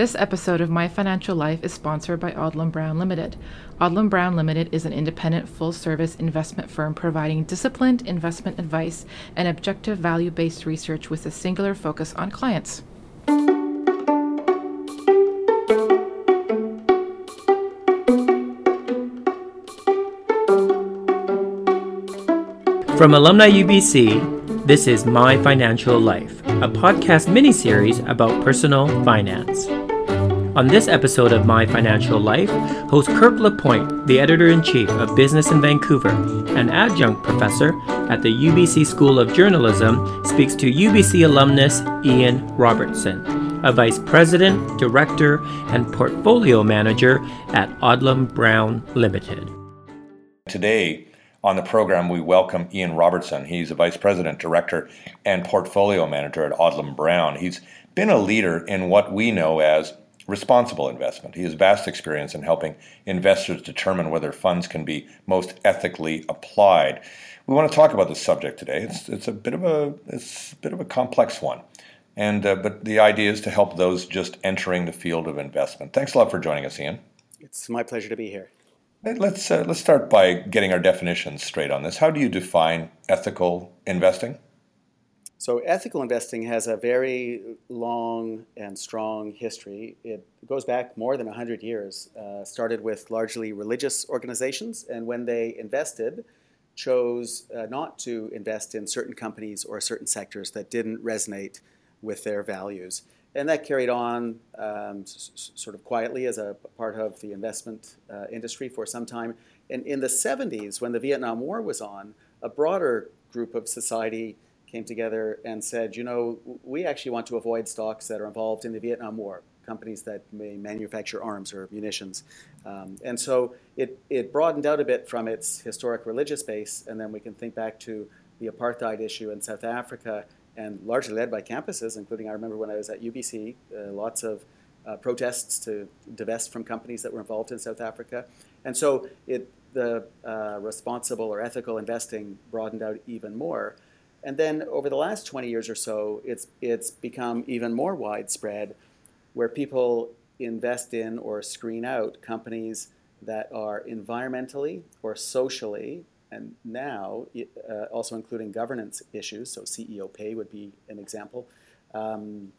This episode of My Financial Life is sponsored by Odlum Brown Limited. Odlum Brown Limited is an independent full service investment firm providing disciplined investment advice and objective value based research with a singular focus on clients. From Alumni UBC, this is My Financial Life, a podcast mini series about personal finance. On this episode of My Financial Life, host Kirk LaPointe, the editor in chief of Business in Vancouver and adjunct professor at the UBC School of Journalism, speaks to UBC alumnus Ian Robertson, a vice president, director, and portfolio manager at Odlum Brown Limited. Today, on the program, we welcome Ian Robertson. He's a vice president, director, and portfolio manager at Odlum Brown. He's been a leader in what we know as responsible investment. He has vast experience in helping investors determine whether funds can be most ethically applied. We want to talk about this subject today. It's, it's a bit of a it's a bit of a complex one, and uh, but the idea is to help those just entering the field of investment. Thanks a lot for joining us, Ian. It's my pleasure to be here. Let's uh, let's start by getting our definitions straight on this. How do you define ethical investing? So, ethical investing has a very long and strong history. It goes back more than 100 years. Uh, started with largely religious organizations, and when they invested, chose uh, not to invest in certain companies or certain sectors that didn't resonate with their values and that carried on um, s- sort of quietly as a part of the investment uh, industry for some time. And in the 70s, when the Vietnam War was on, a broader group of society came together and said, you know, we actually want to avoid stocks that are involved in the Vietnam War, companies that may manufacture arms or munitions. Um, and so it, it broadened out a bit from its historic religious base, and then we can think back to the apartheid issue in South Africa and largely led by campuses, including I remember when I was at UBC, uh, lots of uh, protests to divest from companies that were involved in South Africa. And so it, the uh, responsible or ethical investing broadened out even more. And then over the last 20 years or so, it's, it's become even more widespread where people invest in or screen out companies that are environmentally or socially and now uh, also including governance issues. So CEO pay would be an example. Um,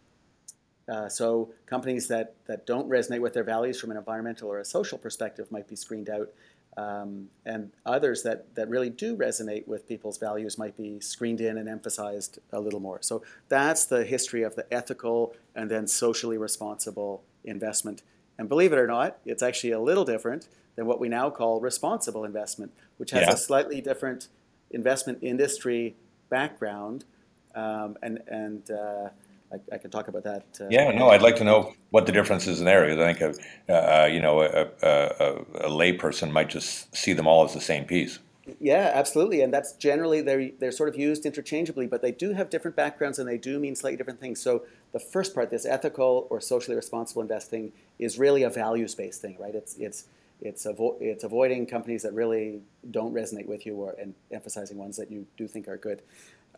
uh, so companies that, that don't resonate with their values from an environmental or a social perspective might be screened out. Um, and others that, that really do resonate with people's values might be screened in and emphasized a little more. So that's the history of the ethical and then socially responsible investment. And believe it or not, it's actually a little different than what we now call responsible investment, which has yeah. a slightly different investment industry background. Um, and and uh, I, I, can talk about that. Uh, yeah, no, I'd like to know what the difference is in areas. I think a, uh, you know a, a, a layperson might just see them all as the same piece. Yeah, absolutely, and that's generally they're they're sort of used interchangeably, but they do have different backgrounds and they do mean slightly different things. So the first part, this ethical or socially responsible investing, is really a values based thing, right? It's it's it's, avo- it's avoiding companies that really don't resonate with you or, and emphasizing ones that you do think are good,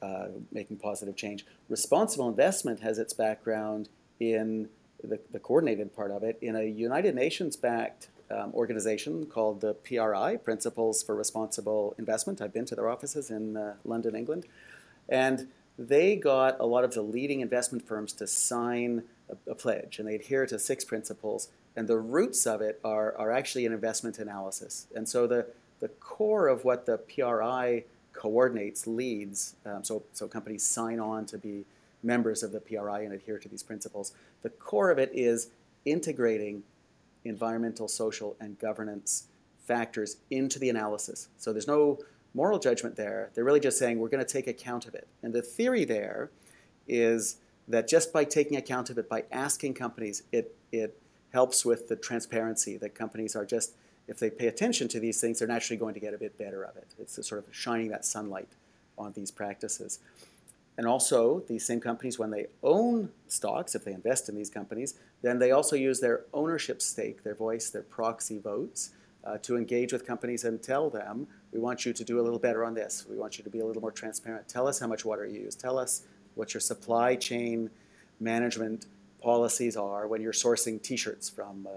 uh, making positive change. Responsible investment has its background in the, the coordinated part of it in a United Nations backed um, organization called the PRI, Principles for Responsible Investment. I've been to their offices in uh, London, England. And they got a lot of the leading investment firms to sign a, a pledge, and they adhere to six principles and the roots of it are, are actually an investment analysis. And so the, the core of what the PRI coordinates, leads, um, so, so companies sign on to be members of the PRI and adhere to these principles. The core of it is integrating environmental, social, and governance factors into the analysis. So there's no moral judgment there. They're really just saying we're going to take account of it. And the theory there is that just by taking account of it, by asking companies, it, it helps with the transparency that companies are just, if they pay attention to these things, they're naturally going to get a bit better of it. It's sort of shining that sunlight on these practices. And also, these same companies, when they own stocks, if they invest in these companies, then they also use their ownership stake, their voice, their proxy votes, uh, to engage with companies and tell them, we want you to do a little better on this. We want you to be a little more transparent. Tell us how much water you use. Tell us what your supply chain management policies are when you're sourcing T-shirts from uh,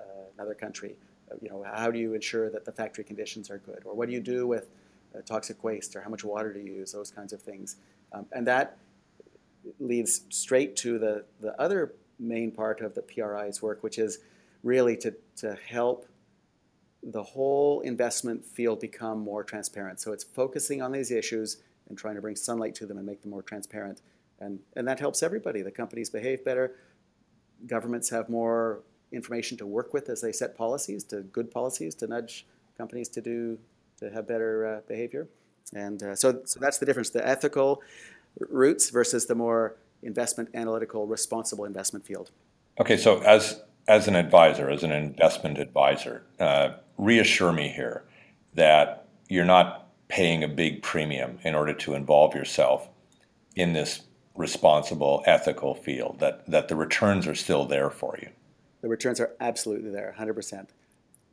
uh, another country. You know, how do you ensure that the factory conditions are good, or what do you do with uh, toxic waste, or how much water do you use? Those kinds of things, um, and that leads straight to the the other main part of the PRI's work, which is really to to help the whole investment field become more transparent. So it's focusing on these issues and trying to bring sunlight to them and make them more transparent. And, and that helps everybody. The companies behave better. Governments have more information to work with as they set policies, to good policies, to nudge companies to do to have better uh, behavior. And uh, so, so that's the difference: the ethical roots versus the more investment analytical, responsible investment field. Okay, so as as an advisor, as an investment advisor, uh, reassure me here that you're not paying a big premium in order to involve yourself in this responsible, ethical field, that, that the returns are still there for you. The returns are absolutely there, 100%.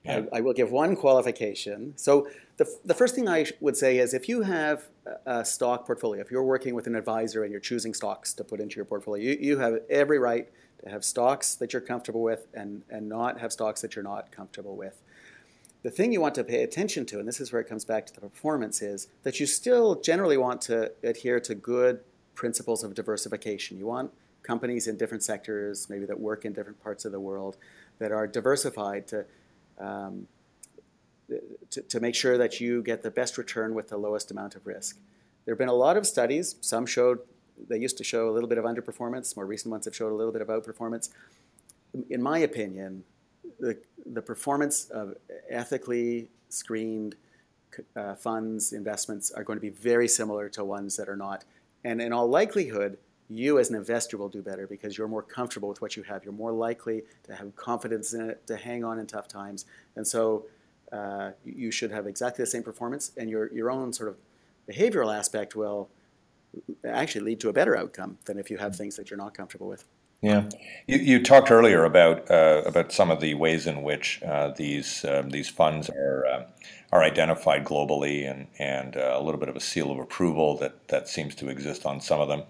Yeah. I, I, will give one qualification. So, the, the first thing I would say is if you have a stock portfolio, if you're working with an advisor and you're choosing stocks to put into your portfolio, you, you have every right to have stocks that you're comfortable with and, and not have stocks that you're not comfortable with. The thing you want to pay attention to, and this is where it comes back to the performance, is that you still generally want to adhere to good principles of diversification. You want companies in different sectors, maybe that work in different parts of the world, that are diversified to, um, to, to, make sure that you get the best return with the lowest amount of risk. There have been a lot of studies. Some showed, they used to show a little bit of underperformance. More recent ones have showed a little bit of outperformance. In my opinion, the, the performance of ethically screened uh, funds, investments are going to be very similar to ones that are not. And in all likelihood, you as an investor will do better because you're more comfortable with what you have. You're more likely to have confidence in it, to hang on in tough times. And so uh, you should have exactly the same performance, and your, your own sort of behavioral aspect will actually lead to a better outcome than if you have things that you're not comfortable with. Yeah, you, you talked earlier about uh, about some of the ways in which uh, these um, these funds are uh, are identified globally, and and uh, a little bit of a seal of approval that that seems to exist on some of them.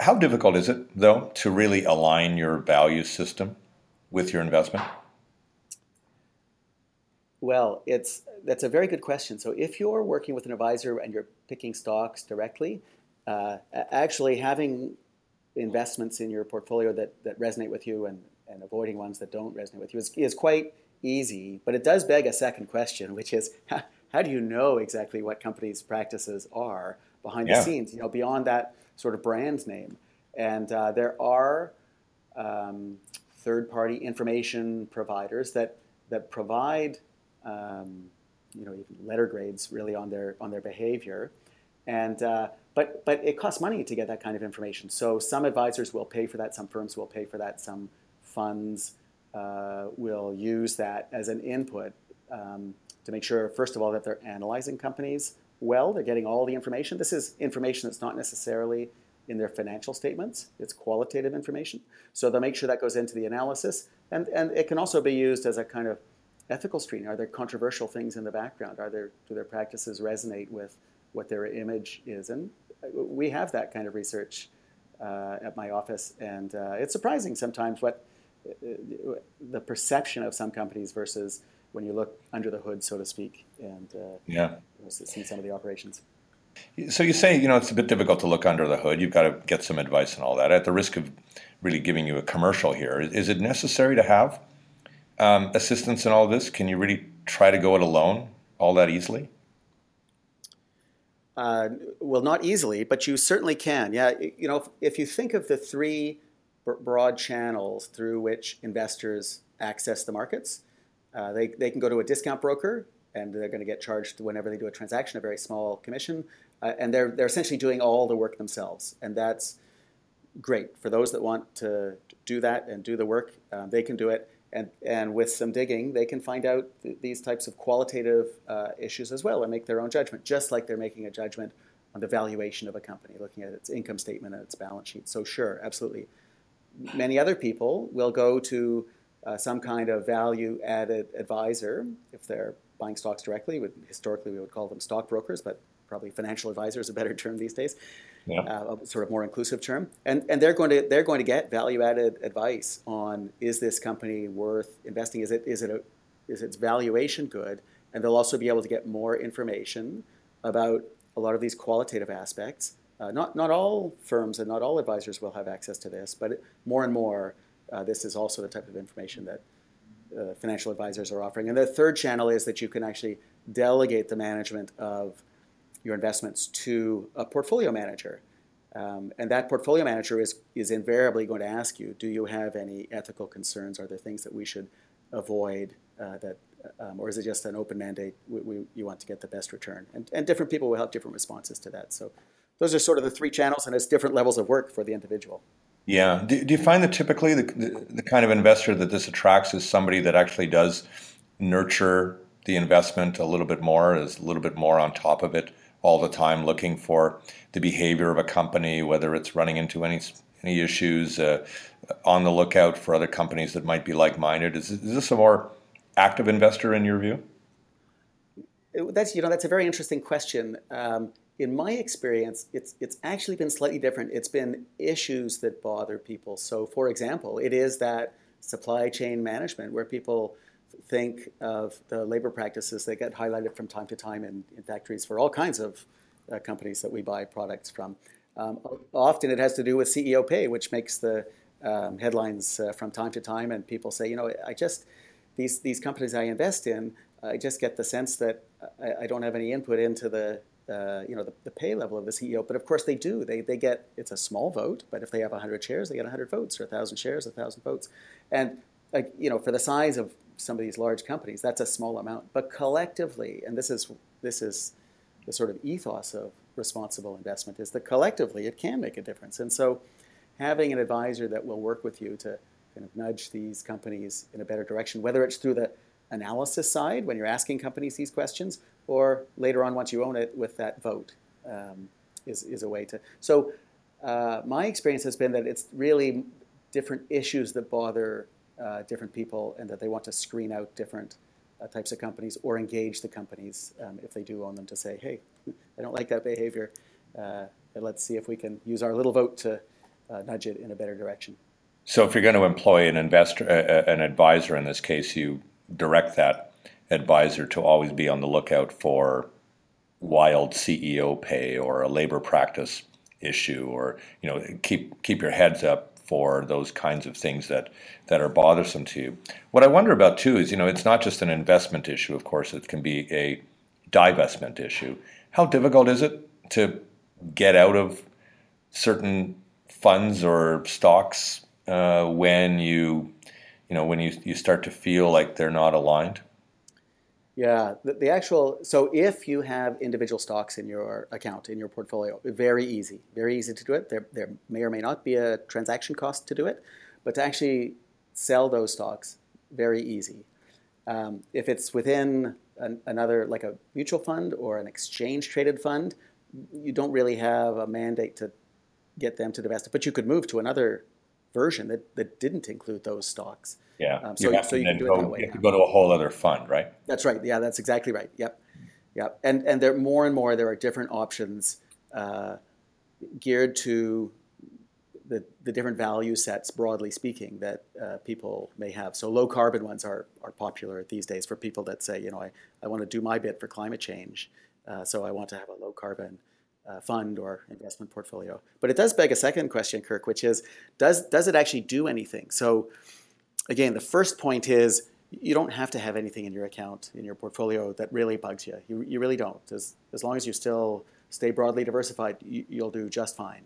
How difficult is it, though, to really align your value system with your investment? Well, it's that's a very good question. So, if you're working with an advisor and you're picking stocks directly, uh, actually having investments in your portfolio that, that resonate with you and, and avoiding ones that don't resonate with you is, is quite easy. But it does beg a second question, which is how, how do you know exactly what companies' practices are behind yeah. the scenes, you know, beyond that sort of brand name? And uh, there are um, third-party information providers that, that provide um, you know, even letter grades really on their, on their behavior. And uh, but, but it costs money to get that kind of information. So some advisors will pay for that, some firms will pay for that, some funds uh, will use that as an input um, to make sure, first of all, that they're analyzing companies well, they're getting all the information. This is information that's not necessarily in their financial statements. It's qualitative information. So they'll make sure that goes into the analysis. And, and it can also be used as a kind of ethical screen. Are there controversial things in the background? Are there, do their practices resonate with what their image is? And we have that kind of research uh, at my office, and uh, it's surprising sometimes what uh, the perception of some companies versus when you look under the hood, so to speak, and uh, yeah, see some of the operations. So you say you know it's a bit difficult to look under the hood. You've got to get some advice and all that. At the risk of really giving you a commercial here, is it necessary to have um, assistance in all this? Can you really try to go it alone all that easily? Uh, well, not easily, but you certainly can. Yeah, you know, if, if you think of the three broad channels through which investors access the markets, uh, they, they can go to a discount broker, and they're going to get charged whenever they do a transaction a very small commission, uh, and they're they're essentially doing all the work themselves, and that's great for those that want to do that and do the work. Uh, they can do it. And, and with some digging, they can find out th- these types of qualitative uh, issues as well and make their own judgment, just like they're making a judgment on the valuation of a company, looking at its income statement and its balance sheet. So, sure, absolutely. Many other people will go to uh, some kind of value added advisor if they're buying stocks directly. Would, historically, we would call them stockbrokers, but probably financial advisor is a better term these days. yeah. uh, a sort of more inclusive term, and and they're going to they're going to get value added advice on is this company worth investing? Is it is it a is its valuation good? And they'll also be able to get more information about a lot of these qualitative aspects. Uh, not not all firms and not all advisors will have access to this, but more and more, this is also the type of information that uh, financial advisors are offering. And the third channel is that you can actually delegate the management of your investments to a portfolio manager. Um, and that portfolio manager is, is invariably going to ask you, do you have any ethical concerns? Are there things that we should avoid uh, that, um, or is it just an open mandate? We, we, you want to get the best return, and, and different people will have different responses to that. So, those are sort of the three channels, and it's different levels of work for the individual. Yeah. Do, do you find that typically the, the, the kind of investor that this attracts is somebody that actually does nurture the investment a little bit more, is a little bit more on top of it all the time, looking for the behavior of a company, whether it's running into any any issues, uh, on the lookout for other companies that might be like-minded. Is, is this a more active investor in your view? That's you know that's a very interesting question. Um, in my experience, it's it's actually been slightly different. It's been issues that bother people. So, for example, it is that supply chain management where people think of the labor practices that get highlighted from time to time in, in factories for all kinds of uh, companies that we buy products from. Um, often it has to do with CEO pay, which makes the um, headlines uh, from time to time, and people say, you know, I just these these companies I invest in, I just get the sense that I, I don't have any input into the uh, you know the, the, pay level of the CEO. But of course they do. They they get it's a small vote, but if they have 100 shares, they get 100 votes, or 1,000 shares, 1,000 votes, and like you know for the size of some of these large companies, that's a small amount. But collectively, and this is this is the sort of ethos of responsible investment is that collectively it can make a difference. And so having an advisor that will work with you to kind of nudge these companies in a better direction, whether it's through the analysis side when you're asking companies these questions, or later on once you own it with that vote, um, is, is a way to. So uh, my experience has been that it's really different issues that bother uh, different people and that they want to screen out different uh, types of companies or engage the companies um, if they do own them to say, hey, I don't like that behavior. Uh, let's see if we can use our little vote to uh, nudge it in a better direction. So, if you're going to employ an investor, an advisor in this case, you direct that advisor to always be on the lookout for wild CEO pay or a labor practice issue, or you know, keep keep your heads up for those kinds of things that that are bothersome to you. What I wonder about too is, you know, it's not just an investment issue. Of course, it can be a divestment issue. How difficult is it to get out of certain funds or stocks uh, when you you know when you, you start to feel like they're not aligned yeah the, the, actual so if you have individual stocks in your account in your portfolio very easy very easy to do it there, there may or may not be a transaction cost to do it but to actually sell those stocks very easy um, if it's within an, another like a mutual fund or an exchange traded fund you don't really have a mandate to get them to divest it. But you could move to another version that, that didn't include those stocks. Yeah. Um, so you, so you can do go, it that way. You have to go to a whole other fund, right? That's right. Yeah, that's exactly right. Yep. Yep. And and there more and more there are different options uh, geared to the, the different value sets, broadly speaking, that uh, people may have. So low carbon ones are, are popular these days for people that say, you know, I, I want to do my bit for climate change. Uh, so I want to have a low carbon uh, fund or investment portfolio. But it does beg a second question, Kirk, which is does, does it actually do anything? So, again, the first point is you don't have to have anything in your account, in your portfolio that really bugs you. You, you really don't. As, as long as you still stay broadly diversified, you, will do just fine.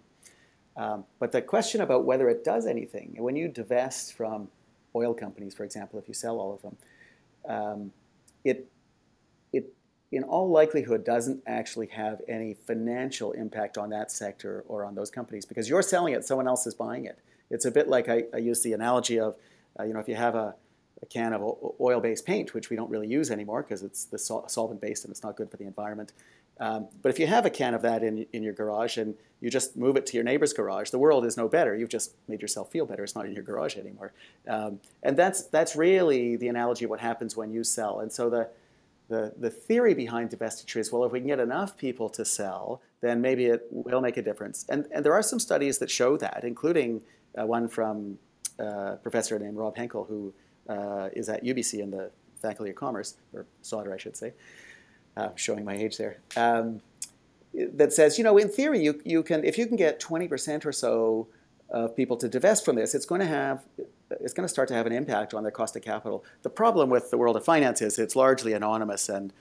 Um, but the question about whether it does anything, when you divest from oil companies, for example, if you sell all of them, um, it in all likelihood doesn't actually have any financial impact on that sector or on those companies because you're selling it, someone else is buying it. It's a bit like I, I use the analogy of, uh, you know, if you have a, a can of oil-based paint, which we don't really use anymore because it's the sol- solvent-based and it's not good for the environment. Um, but if you have a can of that in, in your garage and you just move it to your neighbor's garage, the world is no better. You've just made yourself feel better. It's not in your garage anymore. Um, and that's, that's really the analogy of what happens when you sell. And so the, the, the theory behind divestiture is well, if we can get enough people to sell, then maybe it will make a difference. And, and there are some studies that show that, including uh, one from uh, a professor named Rob Heinkel, who uh, is at UBC in the Faculty of Commerce, or Sauder, I should say, uh, showing my age there, um, that says, you know, in theory, you, you can, if you can get 20% or so of people to divest from this, it's going to have it's going to start to have an impact on their cost of capital. The problem with the world of finance is it's largely anonymous, and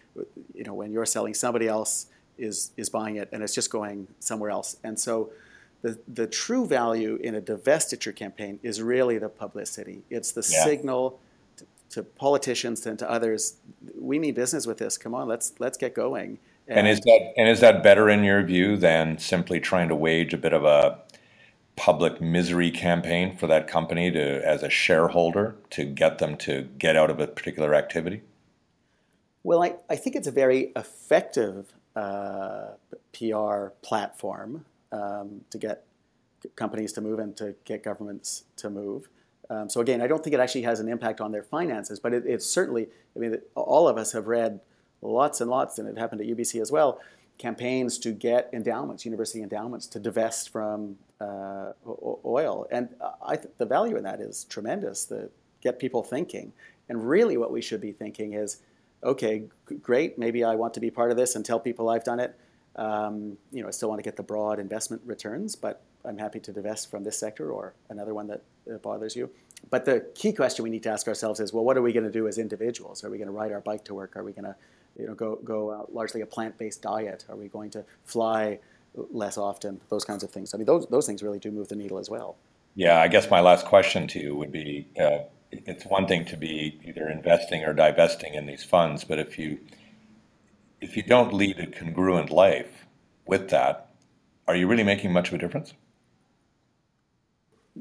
you know when you're selling, somebody else is is buying it, and it's just going somewhere else. And so, the the true value in a divestiture campaign is really the publicity. It's the yeah. signal to, to, politicians and to others. We mean business with this. Come on, let's let's get going. And, and is that and is that better in your view than simply trying to wage a bit of a public misery campaign for that company to as a shareholder to get them to get out of a particular activity? Well, I, I think it's a very effective uh, PR platform um, to get companies to move and to get governments to move. Um, so again, I don't think it actually has an impact on their finances, but it, it's certainly. I mean, all of us have read lots and lots, and it happened at UBC as well campaigns to get endowments, university endowments, to divest from uh, oil. And I think the value in that is tremendous, to get people thinking. And really, what we should be thinking is okay, great, maybe I want to be part of this and tell people I've done it. Um, you know, I still want to get the broad investment returns, but I'm happy to divest from this sector or another one that bothers you. But the key question we need to ask ourselves is well, what are we going to do as individuals? Are we going to ride our bike to work? Are we going to you know, go, go uh, largely a plant-based diet? Are we going to fly less often? Those kinds of things. I mean, those, those things really do move the needle as well. Yeah, I guess my last question to you would be, uh, it's one thing to be either investing or divesting in these funds, but if you if you don't lead a congruent life with that, are you really making much of a difference?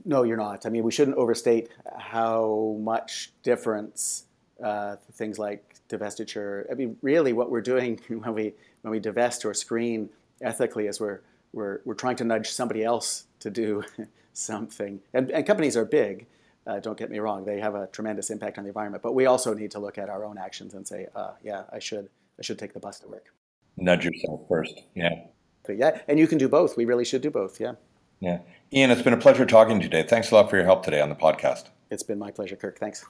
No, you're not. I mean, we shouldn't overstate how much difference uh, things like divestiture. I mean, really, what we're doing when we when we divest or screen ethically is we're we're we're trying to nudge somebody else to do something. And, and companies are big. Uh, don't get me wrong; they have a tremendous impact on the environment. But we also need to look at our own actions and say, uh, "Yeah, I should I should take the bus to work." Nudge yourself first. Yeah. But yeah, and you can do both. We really should do both. Yeah. Yeah. Ian, it's been a pleasure talking to you today. Thanks a lot for your help today on the podcast. It's been my pleasure, Kirk. Thanks.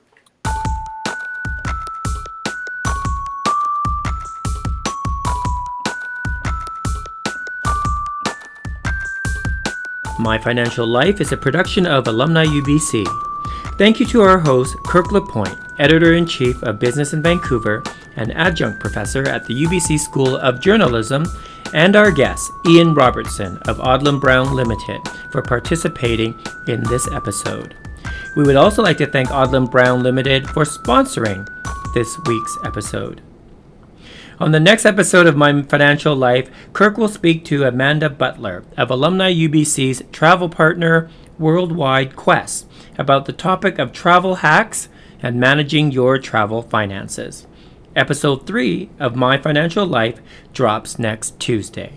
My Financial Life is a production of Alumni UBC. Thank you to our host, Kirk LaPointe, Editor in Chief of Business in Vancouver and Adjunct Professor at the UBC School of Journalism, and our guest, Ian Robertson of Odlum Brown Limited, for participating in this episode. We would also like to thank Odlum Brown Limited for sponsoring this week's episode. On the next episode of My Financial Life, Kirk will speak to Amanda Butler of Alumni UBC's travel partner Worldwide Quest about the topic of travel hacks and managing your travel finances. Episode 3 of My Financial Life drops next Tuesday.